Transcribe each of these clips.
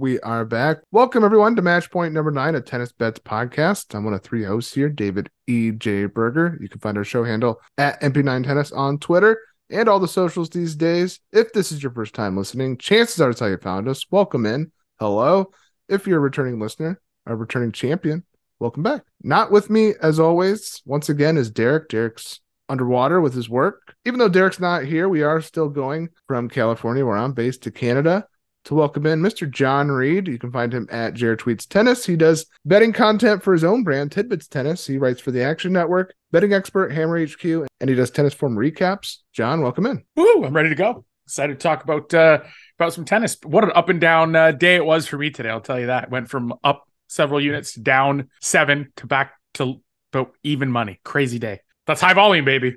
we are back. Welcome everyone to match point number nine of Tennis Bets Podcast. I'm one of three hosts here, David E.J. Berger. You can find our show handle at MP9 Tennis on Twitter and all the socials these days. If this is your first time listening, chances are it's how you found us. Welcome in. Hello. If you're a returning listener, a returning champion, welcome back. Not with me, as always, once again, is Derek. Derek's underwater with his work. Even though Derek's not here, we are still going from California, where I'm based, to Canada to welcome in Mr. John Reed. You can find him at Jared Tweets Tennis. He does betting content for his own brand, Tidbits Tennis. He writes for the Action Network, betting expert, Hammer HQ, and he does tennis form recaps. John, welcome in. Woo, I'm ready to go. Excited to talk about uh, about some tennis. What an up and down uh, day it was for me today. I'll tell you that. Went from up several units, down seven, to back to about even money. Crazy day. That's high volume, baby.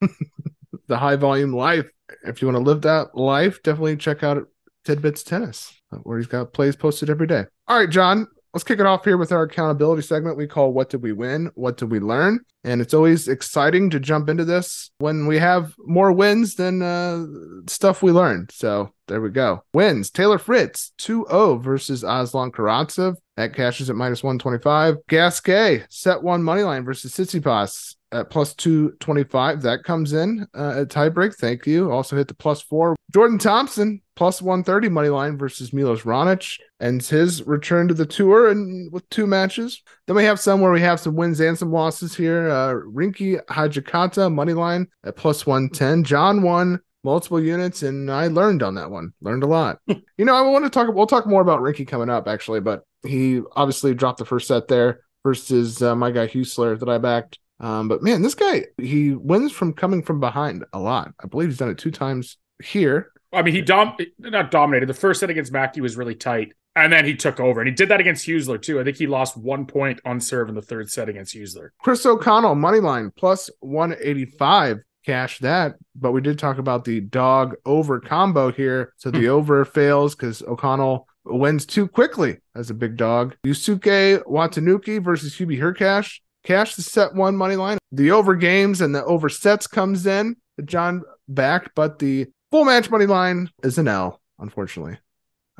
the high volume life. If you want to live that life, definitely check out Tidbits Tennis, where he's got plays posted every day. All right, John, let's kick it off here with our accountability segment we call What Did We Win? What Did We Learn? And it's always exciting to jump into this when we have more wins than uh, stuff we learned. So there we go. Wins Taylor Fritz 2 0 versus Aslan Karatsev. That cashes at minus 125. Gasquet set one money line versus Tsitsipas at plus 225. That comes in uh, at tiebreak. Thank you. Also hit the plus four. Jordan Thompson plus 130 money line versus Milos Raonic and his return to the tour and with two matches. Then we have some where we have some wins and some losses here. Uh, Rinky Hijikata money line at plus 110. John won multiple units and I learned on that one. Learned a lot. you know, I want to talk we'll talk more about Rinky coming up actually, but he obviously dropped the first set there versus uh, my guy Huesler that I backed. Um, but man, this guy he wins from coming from behind a lot. I believe he's done it two times here. I mean, he dom not dominated. The first set against Mackey was really tight, and then he took over, and he did that against Huesler too. I think he lost one point on serve in the third set against Huesler. Chris O'Connell money line plus one eighty five. Cash that, but we did talk about the dog over combo here. So the over fails because O'Connell wins too quickly as a big dog. Yusuke Watanuki versus Hubie Hurkacz. Cash the set one money line. The over games and the over sets comes in. John back, but the full match money line is an L, unfortunately.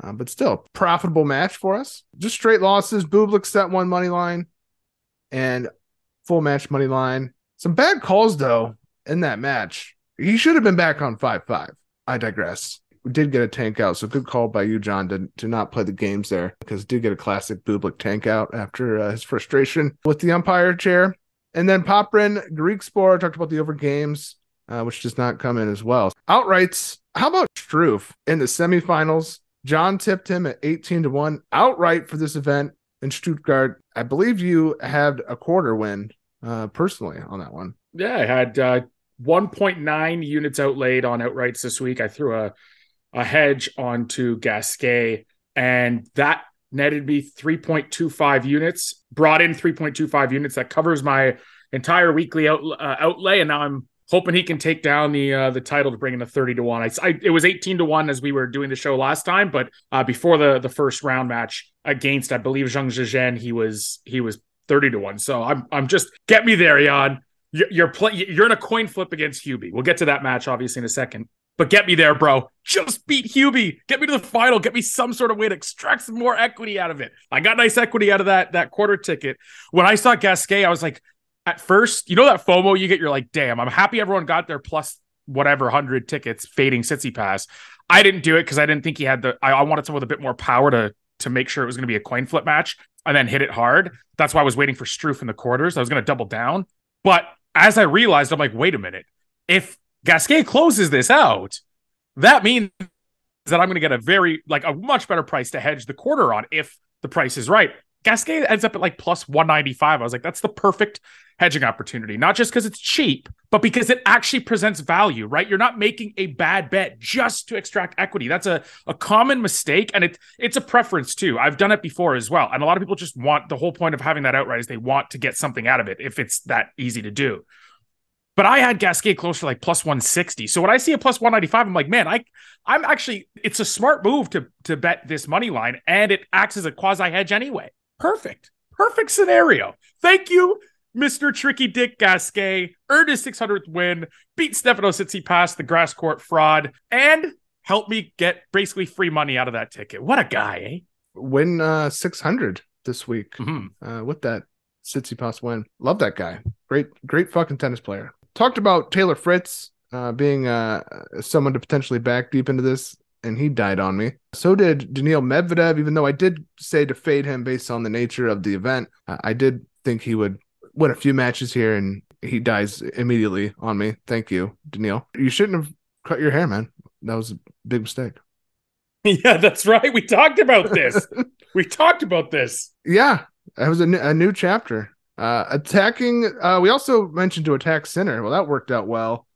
Uh, but still, profitable match for us. Just straight losses. Bublik set one money line and full match money line. Some bad calls, though, in that match. He should have been back on 5 5. I digress did get a tank out. So good call by you, John, to, to not play the games there because did get a classic Bublik tank out after uh, his frustration with the umpire chair. And then Popyrin, Greek Sport talked about the over games, uh, which does not come in as well. Outrights. How about Struff in the semifinals? John tipped him at 18 to 1 outright for this event in Stuttgart. I believe you had a quarter win uh, personally on that one. Yeah, I had uh, 1.9 units outlaid on outrights this week. I threw a a hedge onto Gasquet, and that netted me 3.25 units. Brought in 3.25 units that covers my entire weekly out, uh, outlay, and now I'm hoping he can take down the uh, the title to bring in a 30 to 1 I, I, it was 18 to 1 as we were doing the show last time but uh, before the the first round match against i believe zhang zhizhen he was he was 30 to 1 so i'm i'm just get me there jan. You're, you're play, you're in a coin flip against hubie. We'll get to that match obviously in a second but get me there, bro. Just beat Hubie. Get me to the final. Get me some sort of way to extract some more equity out of it. I got nice equity out of that that quarter ticket. When I saw Gasquet, I was like, at first, you know that FOMO you get. You're like, damn, I'm happy everyone got their plus whatever hundred tickets fading Tsitsipas. I didn't do it because I didn't think he had the. I, I wanted someone with a bit more power to to make sure it was going to be a coin flip match and then hit it hard. That's why I was waiting for Struff in the quarters. I was going to double down, but as I realized, I'm like, wait a minute. If Gasquet closes this out, that means that I'm going to get a very, like, a much better price to hedge the quarter on if the price is right. Gasquet ends up at like plus 195. I was like, that's the perfect hedging opportunity, not just because it's cheap, but because it actually presents value, right? You're not making a bad bet just to extract equity. That's a, a common mistake. And it, it's a preference too. I've done it before as well. And a lot of people just want the whole point of having that outright is they want to get something out of it if it's that easy to do. But I had Gasquet close to like plus 160. So when I see a plus 195, I'm like, man, I I'm actually it's a smart move to to bet this money line and it acts as a quasi hedge anyway. Perfect. Perfect scenario. Thank you, Mr. Tricky Dick Gasquet. Earned his 600th win, beat Stefano Tsitsipas, the grass court fraud, and help me get basically free money out of that ticket. What a guy, eh? Win uh 600 this week Mhm. uh, with that Tsitsipas win. Love that guy. Great, great fucking tennis player. Talked about Taylor Fritz uh, being uh, someone to potentially back deep into this, and he died on me. So did Daniil Medvedev, even though I did say to fade him based on the nature of the event. Uh, I did think he would win a few matches here, and he dies immediately on me. Thank you, Daniil. You shouldn't have cut your hair, man. That was a big mistake. Yeah, that's right. We talked about this. we talked about this. Yeah, that was a new, a new chapter. Uh, attacking. Uh, we also mentioned to attack Sinner. Well, that worked out well.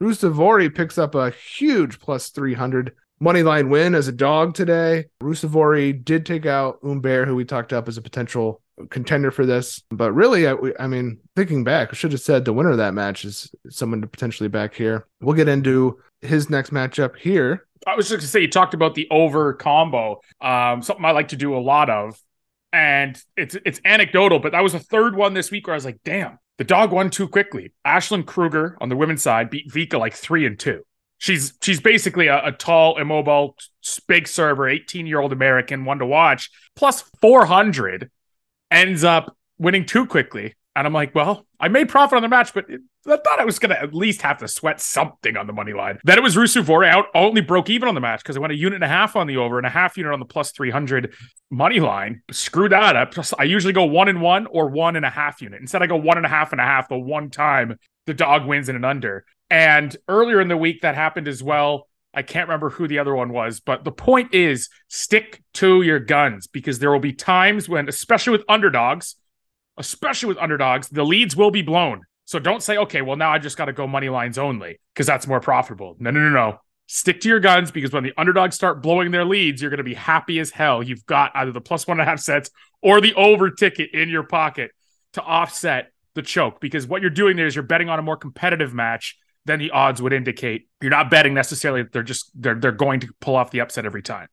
Ruusuvuori picks up a huge plus three hundred money line win as a dog today. Ruusuvuori did take out Humbert, who we talked up as a potential contender for this. But really, I, I mean, thinking back, I should have said the winner of that match is someone to potentially back here. We'll get into his next matchup here. I was just gonna say you talked about the over combo. Um, something I like to do a lot of. And it's it's anecdotal, but that was a third one this week where I was like, damn, the dog won too quickly. Ashlyn Krueger on the women's side beat Vika like three and two. She's she's basically a, a tall, immobile, big server, 18 year old American, one to watch, plus 400, ends up winning too quickly. And I'm like, well, I made profit on the match, but it, I thought I was going to at least have to sweat something on the money line. Then it was Ruusuvuori out, only broke even on the match because I went a unit and a half on the over and a half unit on the plus 300 money line. Screw that up. I usually go one and one or one and a half unit. Instead, I go one and a half and a half the one time the dog wins in an under. And earlier in the week, that happened as well. I can't remember who the other one was, but the point is stick to your guns because there will be times when, especially with underdogs, especially with underdogs, the leads will be blown. So don't say, okay, well, now I just got to go money lines only because that's more profitable. No, no, no, no. Stick to your guns because when the underdogs start blowing their leads, you're going to be happy as hell. You've got either the plus one and a half sets or the over ticket in your pocket to offset the choke because what you're doing there is you're betting on a more competitive match than the odds would indicate. You're not betting necessarily that they're just they're they're going to pull off the upset every time.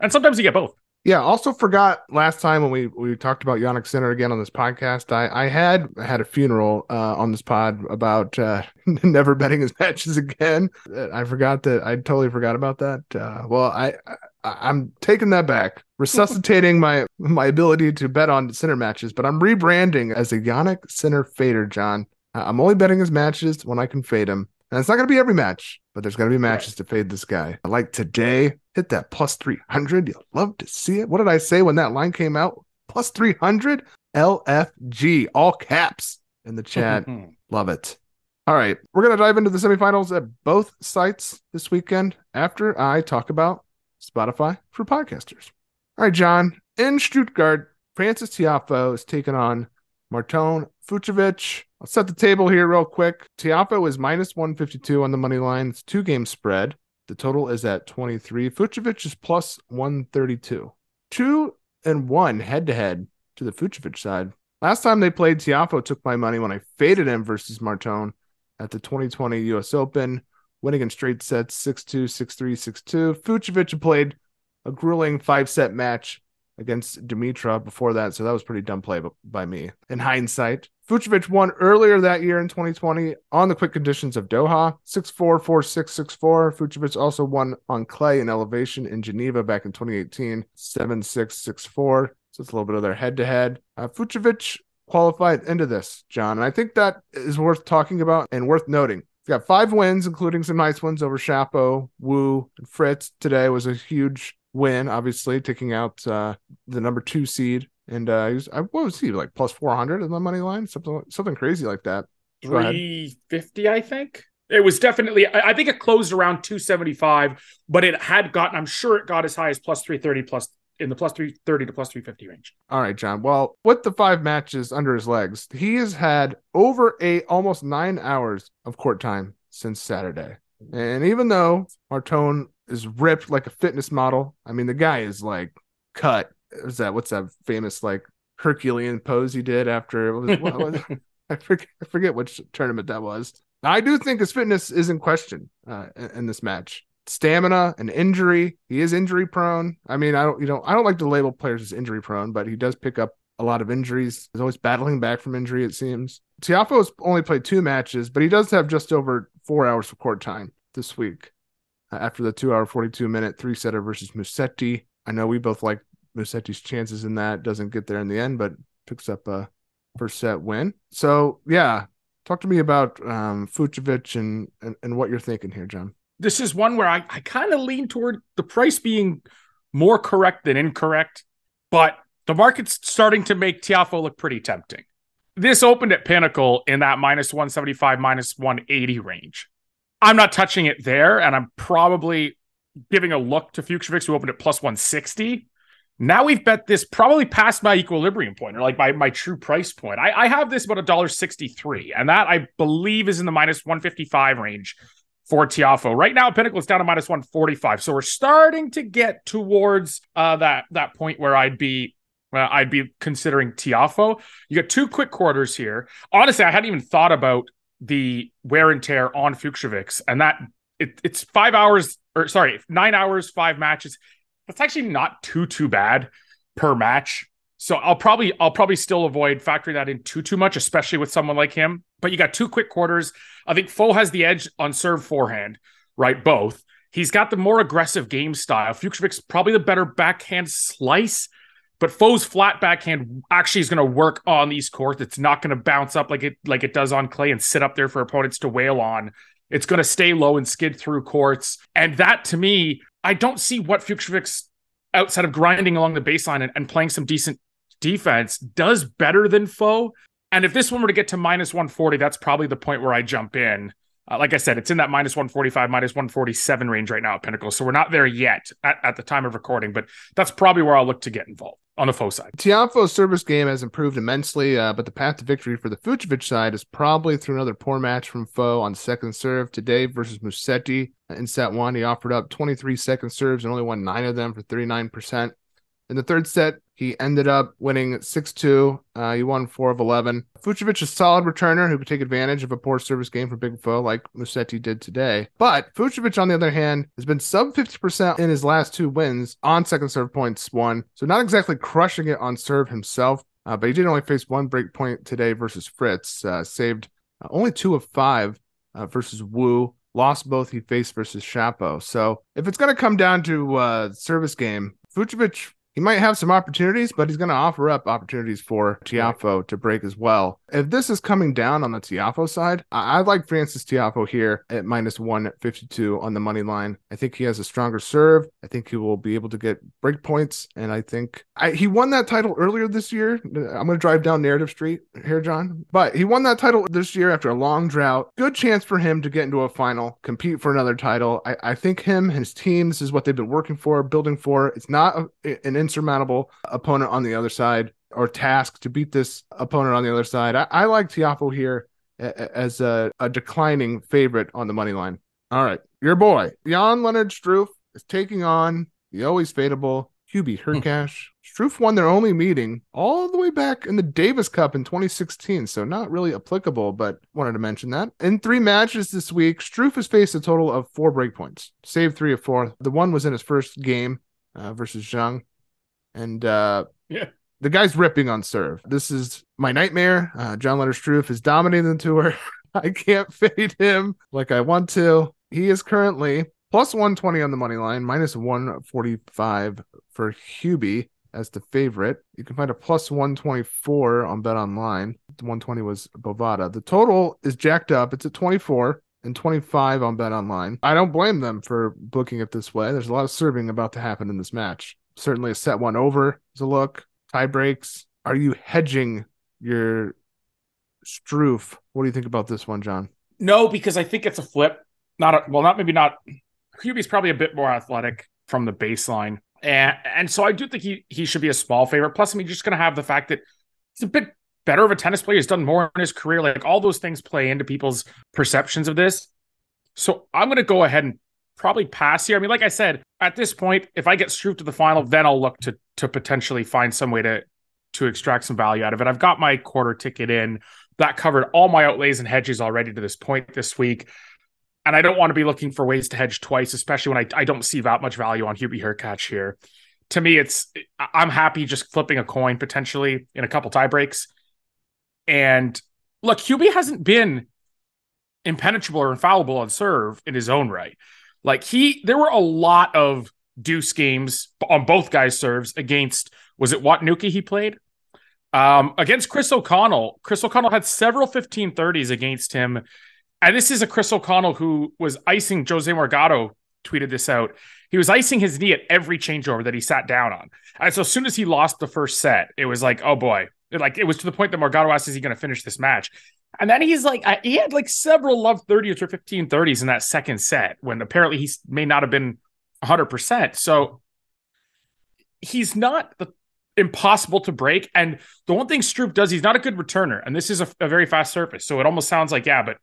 And sometimes you get both. Yeah, also forgot last time when we we talked about Jannik Sinner again on this podcast. I I had had a funeral uh, on this pod about uh, never betting his matches again. I forgot that I totally forgot about that. Uh, well, I, I I'm taking that back, resuscitating my my ability to bet on Sinner matches, but I'm rebranding as a Jannik Sinner fader, John. I'm only betting his matches when I can fade him. And it's not going to be every match, but there's going to be matches right. to fade this guy. Like today, hit that plus 300. You'll love to see it. What did I say when that line came out? Plus 300 LFG, all caps in the chat. love it. All right. We're going to dive into the semifinals at both sites this weekend after I talk about Spotify for podcasters. All right, John. In Stuttgart, Frances Tiafoe is taking on Marton Fucsovics. I'll set the table here real quick. Tiafoe is minus 152 on the money line. It's two game spread. The total is at 23. Fucsovics is plus 132. Two and one head to head to the Fucsovics side. Last time they played, Tiafoe took my money when I faded him versus Martone at the 2020 US Open, winning in straight sets 6 2, 6 3, 6 2. Fucsovics played a grueling five set match against Dimitra before that, so that was pretty dumb play by me. In hindsight, Fucsovics won earlier that year in 2020 on the quick conditions of Doha, 6-4, 4-6, 6-4. Fucsovics also won on clay in elevation in Geneva back in 2018, 7-6, 6-4. So it's a little bit of their head-to-head. Uh, Fucsovics qualified into this, John, and I think that is worth talking about and worth noting. He's got five wins, including some nice ones over Shapo, Wu, and Fritz. Today was a huge win, obviously, taking out uh, the number two seed. And uh, he was, what was he like plus 400 in the money line? Something, something crazy like that. 350, I think. It was definitely, I, I think it closed around 275, but it had gotten, I'm sure it got as high as plus 330 plus in the plus 330 to plus 350 range. All right, John. Well, with the five matches under his legs, he has had over a almost nine hours of court time since Saturday. And even though Marton is ripped like a fitness model, I mean, the guy is like cut. Is that what's that famous like Herculean pose he did after? Was, what, what, I forget, I forget which tournament that was. I do think his fitness is in question uh, in, in this match stamina and injury. He is injury prone. I mean, I don't, you know, I don't like to label players as injury prone, but he does pick up a lot of injuries. He's always battling back from injury, it seems. Tiafoe has only played two matches, but he does have just over four hours of court time this week. Uh, after the two hour, 42 minute three setter versus Musetti. I know we both like Musetti's chances in that. Doesn't get there in the end, but picks up a first set win. So, yeah, talk to me about um, Fucsovics and, and, and what you're thinking here, John. This is one where I, I kind of lean toward the price being more correct than incorrect, but the market's starting to make Tiafoe look pretty tempting. This opened at Pinnacle in that minus 175, minus 180 range. I'm not touching it there, and I'm probably giving a look to Fucsovics, who opened at plus 160. Now we've bet this probably past my equilibrium point or like my, my true price point. I, I have this about a dollar sixty three, and that I believe is in the minus 155 range for Tiafoe. Right now, Pinnacle is down to minus 145. So we're starting to get towards uh, that that point where I'd be well, I'd be considering Tiafoe. You got two quick quarters here. Honestly, I hadn't even thought about the wear and tear on Fucsovics, and that it, it's five hours or sorry, nine hours, five matches. That's actually not too too bad per match. So I'll probably I'll probably still avoid factoring that in too too much, especially with someone like him. But you got two quick quarters. I think Foe has the edge on serve forehand, right? Both. He's got the more aggressive game style. Fucsovics probably the better backhand slice, but Foe's flat backhand actually is going to work on these courts. It's not going to bounce up like it like it does on clay and sit up there for opponents to wail on. It's going to stay low and skid through courts. And that to me, I don't see what Fucsovics outside of grinding along the baseline and, and playing some decent defense does better than Foe. And if this one were to get to minus 140, that's probably the point where I jump in. Uh, like I said, it's in that minus 145, minus 147 range right now at Pinnacle. So we're not there yet at, at the time of recording, but that's probably where I'll look to get involved on the Foe side. Tiafoe's service game has improved immensely, uh, but the path to victory for the Fucsovics side is probably through another poor match from Foe on second serve today versus Musetti. In set one, he offered up 23 second serves and only won nine of them for 39%. In the third set, he ended up winning 6 2. Uh, he won 4 of 11. Fucsovics is a solid returner who could take advantage of a poor service game from Big Foe like Musetti did today. But Fucsovics, on the other hand, has been sub 50% in his last two wins on second serve points won. So not exactly crushing it on serve himself. Uh, but he did only face one break point today versus Fritz. Uh, saved uh, only two of five uh, versus Wu. Lost both he faced versus Shapo. So if it's going to come down to uh, service game, Fucsovics he might have some opportunities, but he's going to offer up opportunities for right. to break as well. If this is coming down on the Tiafoe side, I, I like Frances Tiafoe here at minus 152 on the money line. I think he has a stronger serve. I think he will be able to get break points. And I think I, he won that title earlier this year. I'm going to drive down Narrative Street here, John. But he won that title this year after a long drought. Good chance for him to get into a final, compete for another title. I, I think him, and his team, this is what they've been working for, building for. It's not a, an insurmountable opponent on the other side or task to beat this opponent on the other side. I, I like Tiafoe here as a, a, declining favorite on the money line. All right, your boy Jan-Lennard Struff is taking on the always fadeable Hubie hmm. Hurkacz. Struff won their only meeting all the way back in the Davis Cup in 2016, so not really applicable, but wanted to mention that. In three matches this week, Struff has faced a total of four breakpoints, saved three of four. The one was in his first game uh, versus Zhang and uh, yeah, the guy's ripping on serve. This is my nightmare. Uh, Jan-Lennard Struff is dominating the tour. I can't fade him like I want to. He is currently plus 120 on the money line, minus 145 for Hubie as the favorite. You can find a plus 124 on Bet Online. The 120 was Bovada. The total is jacked up. It's at 24 and 25 on Bet Online. I don't blame them for booking it this way. There's a lot of serving about to happen in this match certainly a set one over is a look. Tie breaks. Are you hedging your Struff? What do you think about this one, John? No, because I think it's a flip. Not a, well, not maybe not. Hubie's probably a bit more athletic from the baseline, and and so I do think he he should be a small favorite. Plus, I mean, just going to have the fact that he's a bit better of a tennis player. He's done more in his career. Like all those things play into people's perceptions of this. So I'm going to go ahead and probably pass here. I mean, like I said, at this point, if I get Struff to the final, then I'll look to to potentially find some way to to extract some value out of it. I've got my quarter ticket in. That covered all my outlays and hedges already to this point this week. And I don't want to be looking for ways to hedge twice, especially when I, I don't see that much value on Hubie Hurkacz here. To me, it's I'm happy just flipping a coin potentially in a couple tie breaks. And look, Hubie hasn't been impenetrable or infallible on serve in his own right. Like he, there were a lot of deuce games on both guys' serves against. Was it Watanuki he played? Um, against Chris O'Connell. Chris O'Connell had several 1530s against him. And this is a Chris O'Connell who was icing Jose Morgado tweeted this out. He was icing his knee at every changeover that he sat down on. And so as soon as he lost the first set, it was like, oh boy. Like it was to the point that Morgado asked, is he going to finish this match? And then he's like, he had like several love 30s or 15 30s in that second set when apparently he may not have been 100%. So he's not the impossible to break. And the one thing Struff does, he's not a good returner. And this is a, a very fast surface. So it almost sounds like, yeah, but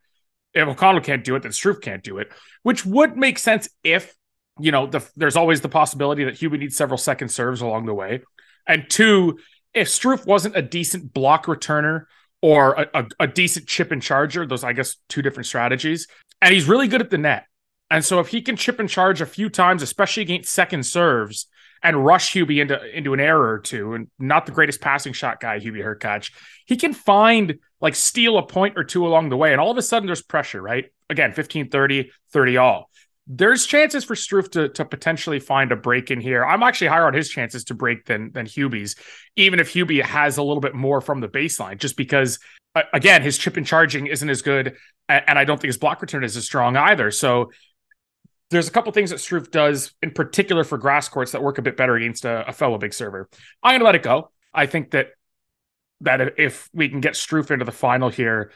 if O'Connell can't do it, then Struff can't do it, which would make sense if, you know, the, there's always the possibility that Hubie needs several second serves along the way. And two, if Struff wasn't a decent block returner or a, a, a decent chip and charger, those, I guess, two different strategies, and he's really good at the net. And so if he can chip and charge a few times, especially against second serves, and rush Hubie into into an error or two, and not the greatest passing shot guy, Hubie Hurkacz, he can find like steal a point or two along the way, and all of a sudden there's pressure, right? Again, 15, 30, 30 all. There's chances for Struff to, to potentially find a break in here. I'm actually higher on his chances to break than than Hubie's, even if Hubie has a little bit more from the baseline, just because again his chip and charging isn't as good, and I don't think his block return is as strong either. So there's a couple things that Struff does in particular for grass courts that work a bit better against a, a fellow big server. I'm gonna let it go. I think that that if we can get Struff into the final here,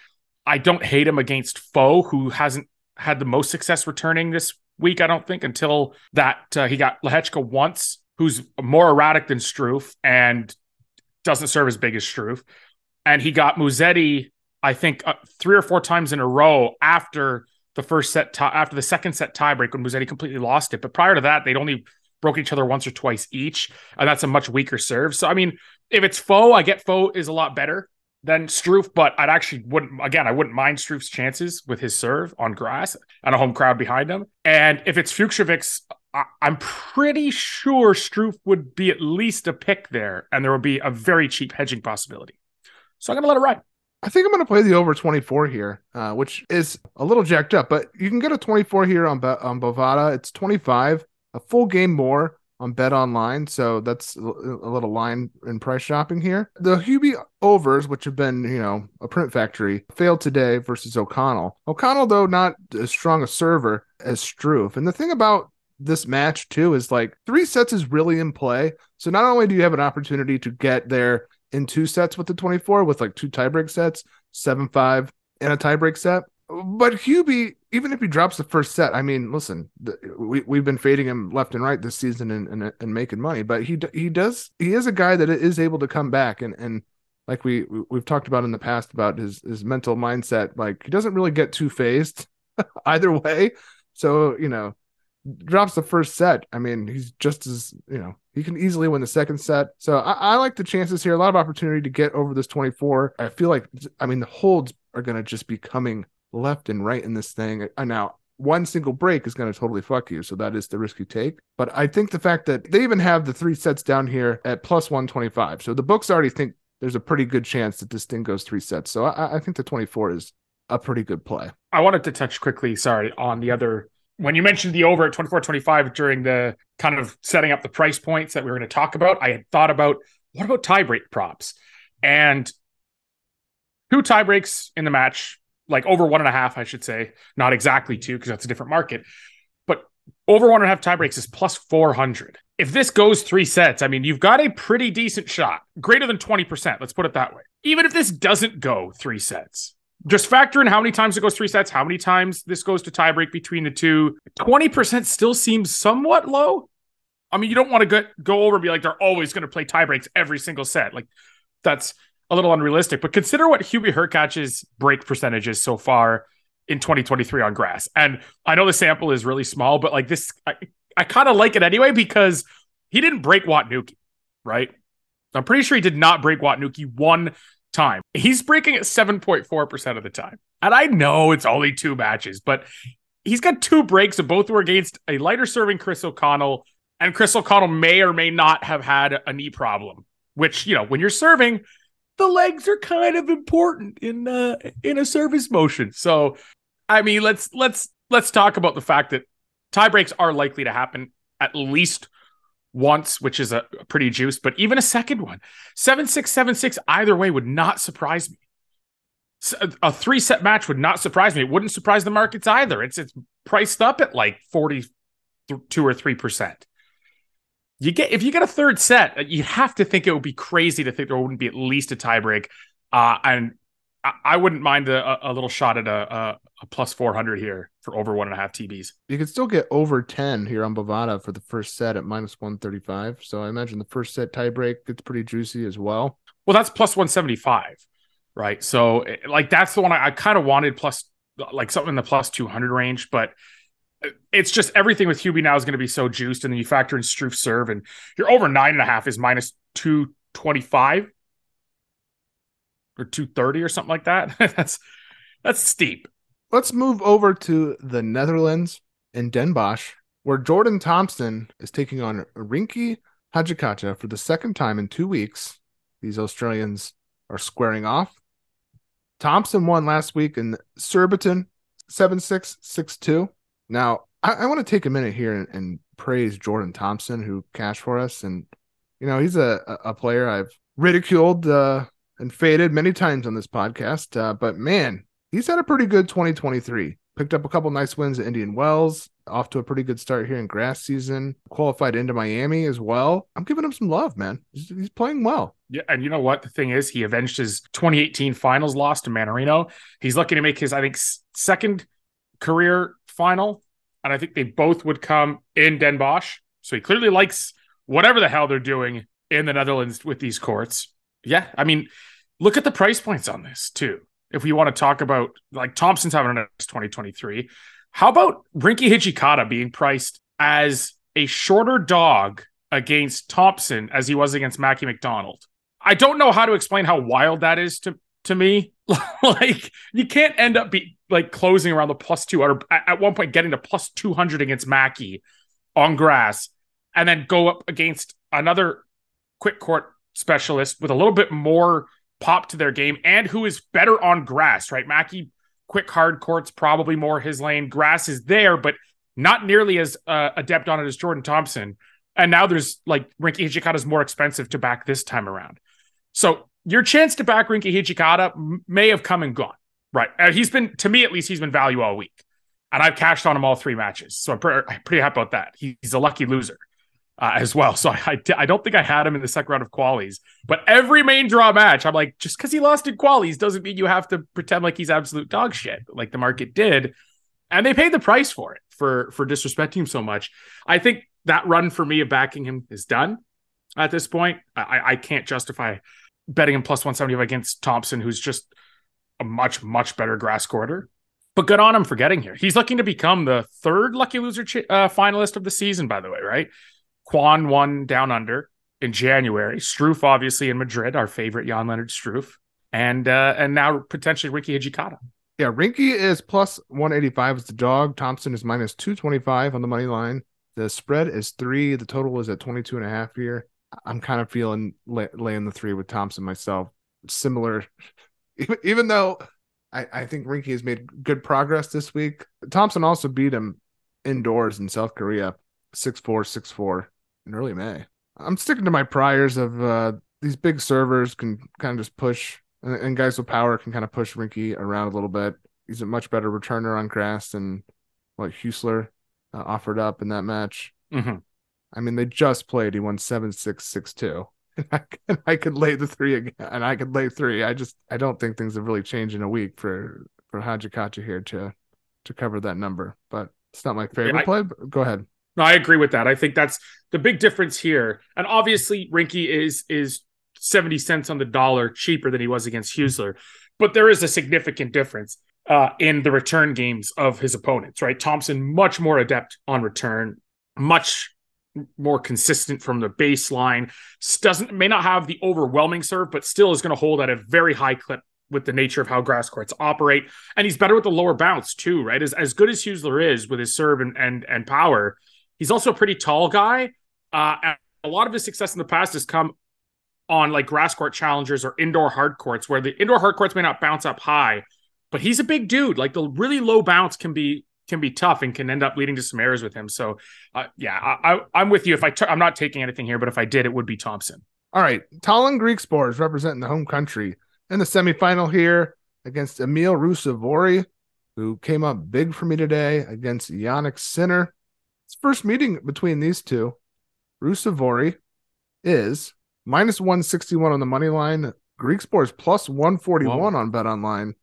I don't hate him against Foe, who hasn't had the most success returning this week. I don't think until that uh, he got Lehecka once, who's more erratic than Struff and doesn't serve as big as Struff, and he got Musetti. I think uh, three or four times in a row after the first set t- after the second set tiebreak when Musetti completely lost it. But prior to that, they'd only broke each other once or twice each, and that's a much weaker serve. So I mean, if it's Foe, I get Foe is a lot better than Struff, but I'd actually wouldn't again, I wouldn't mind Struff's chances with his serve on grass and a home crowd behind him. And if it's Fucsovics, I- I'm pretty sure Struff would be at least a pick there, and there will be a very cheap hedging possibility. So I'm gonna let it ride. I think I'm going to play the over 24 here, uh, which is a little jacked up, but you can get a 24 here on on Bovada. It's 25, a full game more on Bet Online, so that's a little line in price shopping here. The Hubie overs, which have been you know a print factory, failed today versus O'Connell. O'Connell, though, not as strong a server as Struff, and the thing about this match too is like three sets is really in play. So not only do you have an opportunity to get there in two sets with the 24 with like two tiebreak sets, 7 5 and a tiebreak set. But Hubie, even if he drops the first set, I mean, listen, we we've been fading him left and right this season and, and and making money, but he he does he is a guy that is able to come back and and like we we've talked about in the past about his his mental mindset, like he doesn't really get too phased either way. So you know, drops the first set, I mean, he's just as you know he can easily win the second set. So I, I, like the chances here. A lot of opportunity to get over this 24. I feel like I mean the holds are going to just be coming left and right in this thing. And now one single break is going to totally fuck you. So that is the risk you take. But I think the fact that they even have the three sets down here at plus 125. So the books already think there's a pretty good chance that this thing goes three sets. So I, I think the 24 is a pretty good play. I wanted to touch quickly, sorry, on the other when you mentioned the over at 24 25 during the kind of setting up the price points that we were going to talk about, I had thought about what about tie break props? And two tiebreaks in the match, like over one and a half, I should say, not exactly two, because that's a different market, but over one and a half tiebreaks is plus 400. If this goes three sets, I mean, you've got a pretty decent shot, greater than 20%. Let's put it that way. Even if this doesn't go three sets, just factor in how many times it goes three sets, how many times this goes to tiebreak between the two. 20% still seems somewhat low. I mean, you don't want to go, go over and be like, they're always going to play tiebreaks every single set. Like, that's a little unrealistic. But consider what Hubie Hurkacz's break percentage is so far in 2023 on grass. And I know the sample is really small, but like this, I, I kind of like it anyway because he didn't break Watanuki, right? I'm pretty sure he did not break Watanuki one time. He's breaking at 7.4% of the time. And I know it's only two matches, but he's got two breaks and both were against a lighter serving Chris O'Connell. And Chris O'Connell may or may not have had a knee problem, which, you know, when you're serving, the legs are kind of important in uh, in a service motion. So, I mean, let's let's let's talk about the fact that Tie breaks are likely to happen at least once, which is a, a pretty juice, but even a second one, seven six seven six either way would not surprise me. A three set match would not surprise me. It wouldn't surprise the markets either. It's it's priced up at like forty two or three percent. You get if you get a third set, uh, you have to think it would be crazy to think there wouldn't be at least a tiebreak. Uh, and I, I, wouldn't mind a, a, little shot at a, a, a plus four hundred here for over one and a half TBs. You could still get over ten here on Bovada for the first set at minus one thirty five. So I imagine the first set tiebreak gets pretty juicy as well. Well, that's plus one seventy five, right? So eh, like that's the one I, I kind of wanted plus like something in the plus two hundred range, but it's just everything with Hubie now is going to be so juiced, and then you factor in Struff serve, and you're over nine and a half is minus two twenty five or two thirty or something like that. that's that's steep. Let's move over to the Netherlands in Den Bosch, where Jordan Thompson is taking on Rinky Hijikata for the second time in two weeks. These Australians are squaring off. Thompson won last week in Surbiton 7 6 6 2. Now, I, I want to take a minute here and, and, praise Jordan Thompson, who cashed for us. And, you know, he's a, a player I've ridiculed uh, and faded many times on this podcast. Uh, but man, he's had a pretty good 2023. Picked up a couple nice wins at Indian Wells, off to a pretty good start here in grass season. Qualified into Miami as well. I'm giving him some love, man. He's, he's playing well. Yeah, and you know what? The thing is, he avenged his 2018 finals loss to Mannarino. He's looking to make his, I think, second career final, and I think they both would come in Den Bosch. So he clearly likes whatever the hell they're doing in the Netherlands with these courts. Yeah, I mean, look at the price points on this too. If we want to talk about like Thompson's having a nice 2023, how about Rinky Hijikata being priced as a shorter dog against Thompson as he was against Mackie McDonald? I don't know how to explain how wild that is to to me. like you can't end up be like closing around the plus two or at one point getting to plus 200 against Mackey on grass and then go up against another quick court specialist with a little bit more pop to their game and who is better on grass, right? Mackey, quick hard courts probably more his lane. Grass is there, but not nearly as uh, adept on it as Jordan Thompson. And now there's like Rinky Hijikata is more expensive to back this time around. So your chance to back Rinky Hijikata may have come and gone. Right. Uh, he's been, to me at least, he's been value all week. And I've cashed on him all three matches. So I'm, pretty, I'm pretty happy about that. He's a lucky loser uh, as well. So I, I, I, don't think I had him in the second round of qualies. But every main draw match, I'm like, just because he lost in qualies doesn't mean you have to pretend like he's absolute dog shit, like the market did. And they paid the price for it for for disrespecting him so much. I think that run for me of backing him is done at this point. I, I can't justify betting him plus 175 against Thompson, who's just a much, much better grass quarter. But good on him for getting here. He's looking to become the third lucky loser uh, finalist of the season, by the way, right? Kwon won down under in January. Struff, obviously, in Madrid, our favorite Jan-Lennard Struff. And uh, and now potentially Rinky Hijikata. Yeah, Rinky is plus 185 as the dog. Thompson is minus 225 on the money line. The spread is three. The total is at 22 and a half here. I'm kind of feeling lay, laying the three with Thompson myself. Similar, even though I, I think Rinky has made good progress this week, Thompson also beat him indoors in South Korea, 6 4, 6 4 in early May. I'm sticking to my priors of uh, these big servers can kind of just push, and, and guys with power can kind of push Rinky around a little bit. He's a much better returner on grass than what Huesler uh, offered up in that match. Mm-hmm. I mean, they just played. He won 7 6 6 2 and I, and I could lay the three again, and I could lay three. I just I don't think things have really changed in a week for for Hijikata here to to cover that number. But it's not my favorite I, play. go ahead. No, I agree with that. I think that's the big difference here. And obviously, Rinky is is seventy cents on the dollar cheaper than he was against Huesler, but there is a significant difference. Uh, in the return games of his opponents, right? Thompson much more adept on return, much more consistent from the baseline. Doesn't may not have the overwhelming serve, but still is going to hold at a very high clip with the nature of how grass courts operate. And he's better with the lower bounce too, right? As as good as Huesler is with his serve and and, and power, he's also a pretty tall guy. Uh, and a lot of his success in the past has come on like grass court challengers or indoor hard courts, where the indoor hard courts may not bounce up high, but he's a big dude. Like the really low bounce can be can be tough and can end up leading to some errors with him. So, uh, yeah, I, I, am with you. If I, t- I'm not taking anything here, but if I did, it would be Thompson. All right, Tallon Griekspoor is representing the home country in the semifinal here against Emil Ruusuvuori, who came up big for me today against Jannik Sinner. It's first meeting between these two. Ruusuvuori is minus 161 on the money line. Griekspoor is plus 141 Whoa. on Bet Online.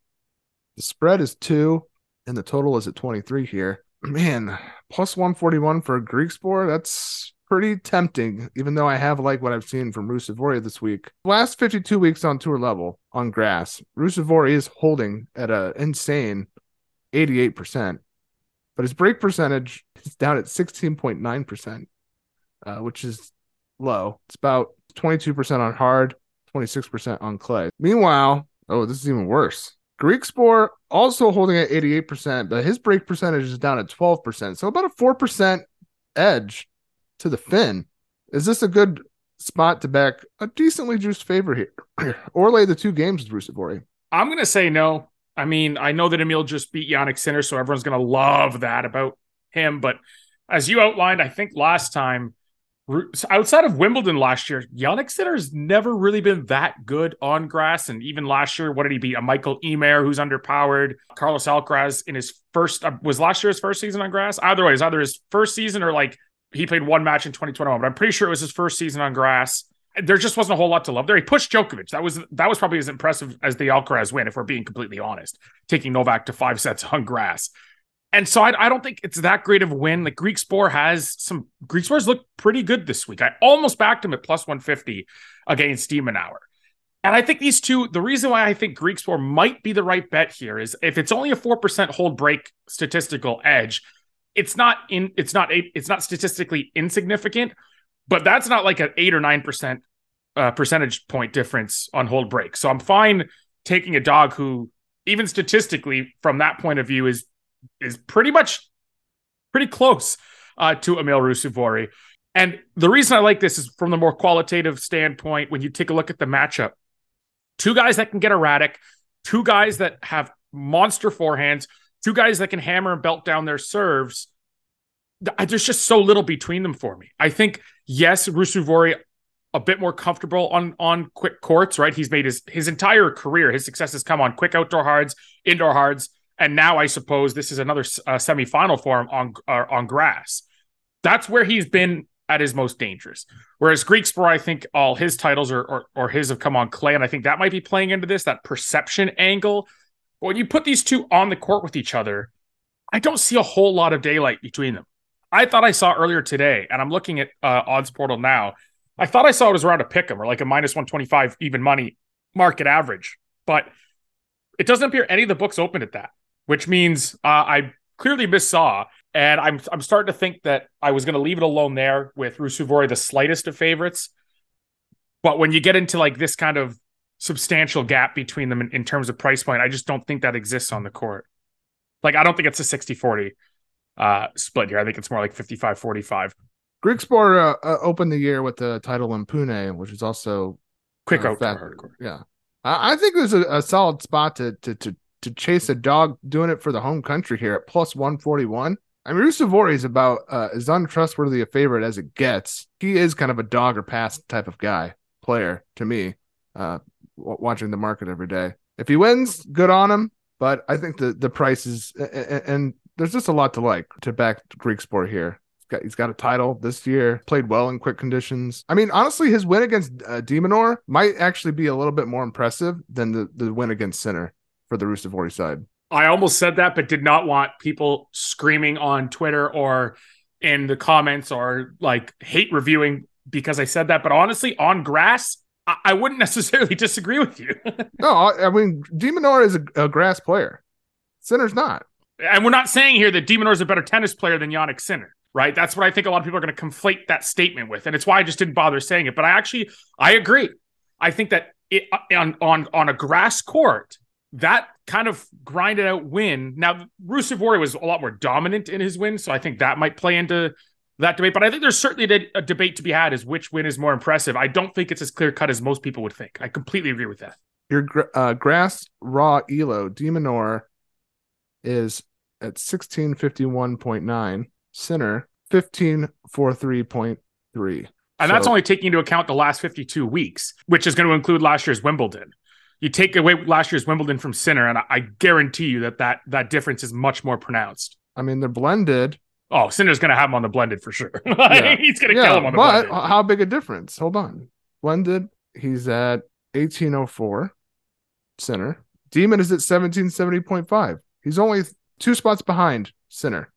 The spread is two, and the total is at 23 here. Man, plus 141 for Griekspoor. That's pretty tempting, even though I have liked what I've seen from Ruusuvuori this week. Last 52 weeks on tour level on grass, Ruusuvuori is holding at an insane 88%, but his break percentage is down at 16.9%, uh, which is low. It's about 22% on hard, 26% on clay. Meanwhile, oh, this is even worse. Griekspoor also holding at 88%, but his break percentage is down at 12%. So about a 4% edge to the Finn. Is this a good spot to back a decently juiced favor here or lay the two games with Ruusuvuori? I'm going to say no. I mean, I know that Emil just beat Jannik Sinner, so everyone's going to love that about him. But as you outlined, I think last time, outside of Wimbledon last year, Jannik Sinner's never really been that good on grass. And even last year, what did he beat? A Mikael Ymer who's underpowered. Carlos Alcaraz in his first, uh, was last year his first season on grass? Either way, it's either his first season or like he played one match in 2021, but I'm pretty sure it was his first season on grass. There just wasn't a whole lot to love there. He pushed Djokovic. That was that was probably as impressive as the Alcaraz win, if we're being completely honest, taking Novak to five sets on grass. And so I, I don't think it's that great of a win. Like Griekspoor has some Griekspoor's looked pretty good this week. I almost backed him at plus 150 against de Minaur. And I think these two, the reason why I think Griekspoor might be the right bet here is if it's only a 4% hold break statistical edge, it's not in it's not it's not statistically insignificant, but that's not like an eight or nine percent uh, percentage point difference on hold break. So I'm fine taking a dog who, even statistically, from that point of view, is is pretty much pretty close uh, to Emil Ruusuvuori. And the reason I like this is from the more qualitative standpoint. When you take a look at the matchup, two guys that can get erratic, two guys that have monster forehands, two guys that can hammer and belt down their serves. There's just so little between them for me. I think yes, Ruusuvuori a bit more comfortable on on quick courts, right? He's made his his entire career, his success has come on quick outdoor hards, indoor hards, and now I suppose this is another uh, semifinal for him on uh, on grass. That's where he's been at his most dangerous. Whereas Griekspoor, I think all his titles or, or or his have come on clay, and I think that might be playing into this that perception angle but when you put these two on the court with each other, I don't see a whole lot of daylight between them. I thought I saw earlier today, and I'm looking at uh, odds portal now. I thought I saw it was around a pick 'em or like a minus 125 even money market average, but it doesn't appear any of the books opened at that, which means uh, I clearly missaw. And I'm I'm starting to think that I was going to leave it alone there with Ruusuvuori, the slightest of favorites. But when you get into like this kind of substantial gap between them in, in, terms of price point. I just don't think that exists on the court. Like, I don't think it's a 60 40 uh, split here. I think it's more like 55 45. Griekspoor uh, uh, opened the year with the title in Pune, which is also quick uh, out Yeah. I, I think there's a, a, solid spot to, to, to, to chase a dog doing it for the home country here at plus 141. I mean, Ruusuvuori is about uh, as untrustworthy a favorite as it gets. He is kind of a dog or pass type of guy, player to me. Uh, watching the market every day. If he wins, good on him. But I think the the price is and there's just a lot to like to back Griekspoor here. He's got, he's got a title this year. Played well in quick conditions. I mean, honestly, his win against uh, de Minaur might actually be a little bit more impressive than the the win against Sinner for the Ruusuvuori side. I almost said that, but did not want people screaming on Twitter or in the comments or like hate reviewing because I said that. But honestly, on grass, I wouldn't necessarily disagree with you. no, I mean de Minaur is a, a, grass player. Sinner's not. And we're not saying here that de Minaur is a better tennis player than Jannik Sinner, right? That's what I think a lot of people are going to conflate that statement with, and it's why I just didn't bother saying it. But I actually I agree. I think that it, uh, on on on a grass court, that kind of grinded out win. Now Ruusuvuori was a lot more dominant in his win, so I think that might play into that debate. But I think there's certainly a debate to be had is which win is more impressive. I don't think it's as clear cut as most people would think. I completely agree with that. Your uh, grass raw elo de Minaur is at 1651.9. Sinner 1543.3. And that's only taking into account the last 52 weeks, which is going to include last year's Wimbledon. You take away last year's Wimbledon from Sinner, and I, I guarantee you that, that that difference is much more pronounced. I mean, they're blended. Oh, Sinner's going to have him on the blended for sure. Yeah. He's going to kill Yeah, him on the but blended. how big a difference? Hold on. Blended, he's at 1804. Sinner. Demon is at 1770.5. He's only two spots behind Sinner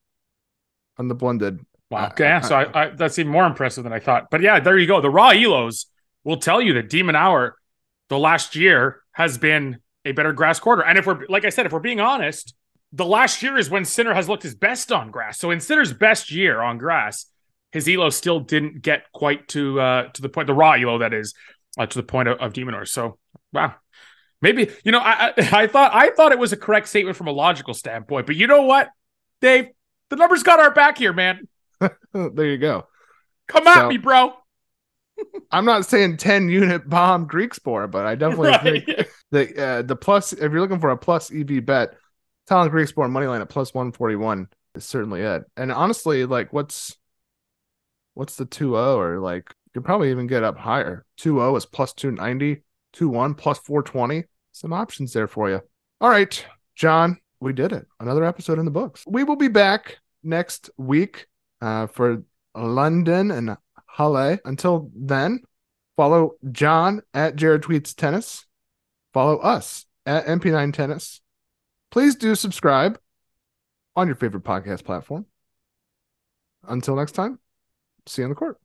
on the blended. Wow. Okay. Yeah, uh, so I, uh, I, that's even more impressive than I thought. But yeah, there you go. The raw elos will tell you that de Minaur, the last year, has been a better grass quarter. And if we're, like I said, if we're being honest, the last year is when Sinner has looked his best on grass. So in Sinner's best year on grass, his elo still didn't get quite to uh to the point, the raw elo that is, uh, to the point of, of de Minaur. So wow. Maybe you know I, I I thought I thought it was a correct statement from a logical standpoint, but you know what, Dave, the numbers got our back here, man. There you go. Come at So- me, bro. I'm not saying 10 unit bomb Griekspoor, but I definitely Right. think the uh, the plus if you're looking for a plus EV bet, Tallon Griekspoor money line at plus 141 is certainly it. And honestly, like what's what's the 2-0 or like you could probably even get up higher. 2-0 is plus 290, 2-1 plus 420. Some options there for you. All right, Jon, we did it. Another episode in the books. We will be back next week uh, for London and Halle. Until then, follow Jon at Jared Tweets Tennis. Follow us at MP9 Tennis. Please do subscribe on your favorite podcast platform. Until next time, see you on the court.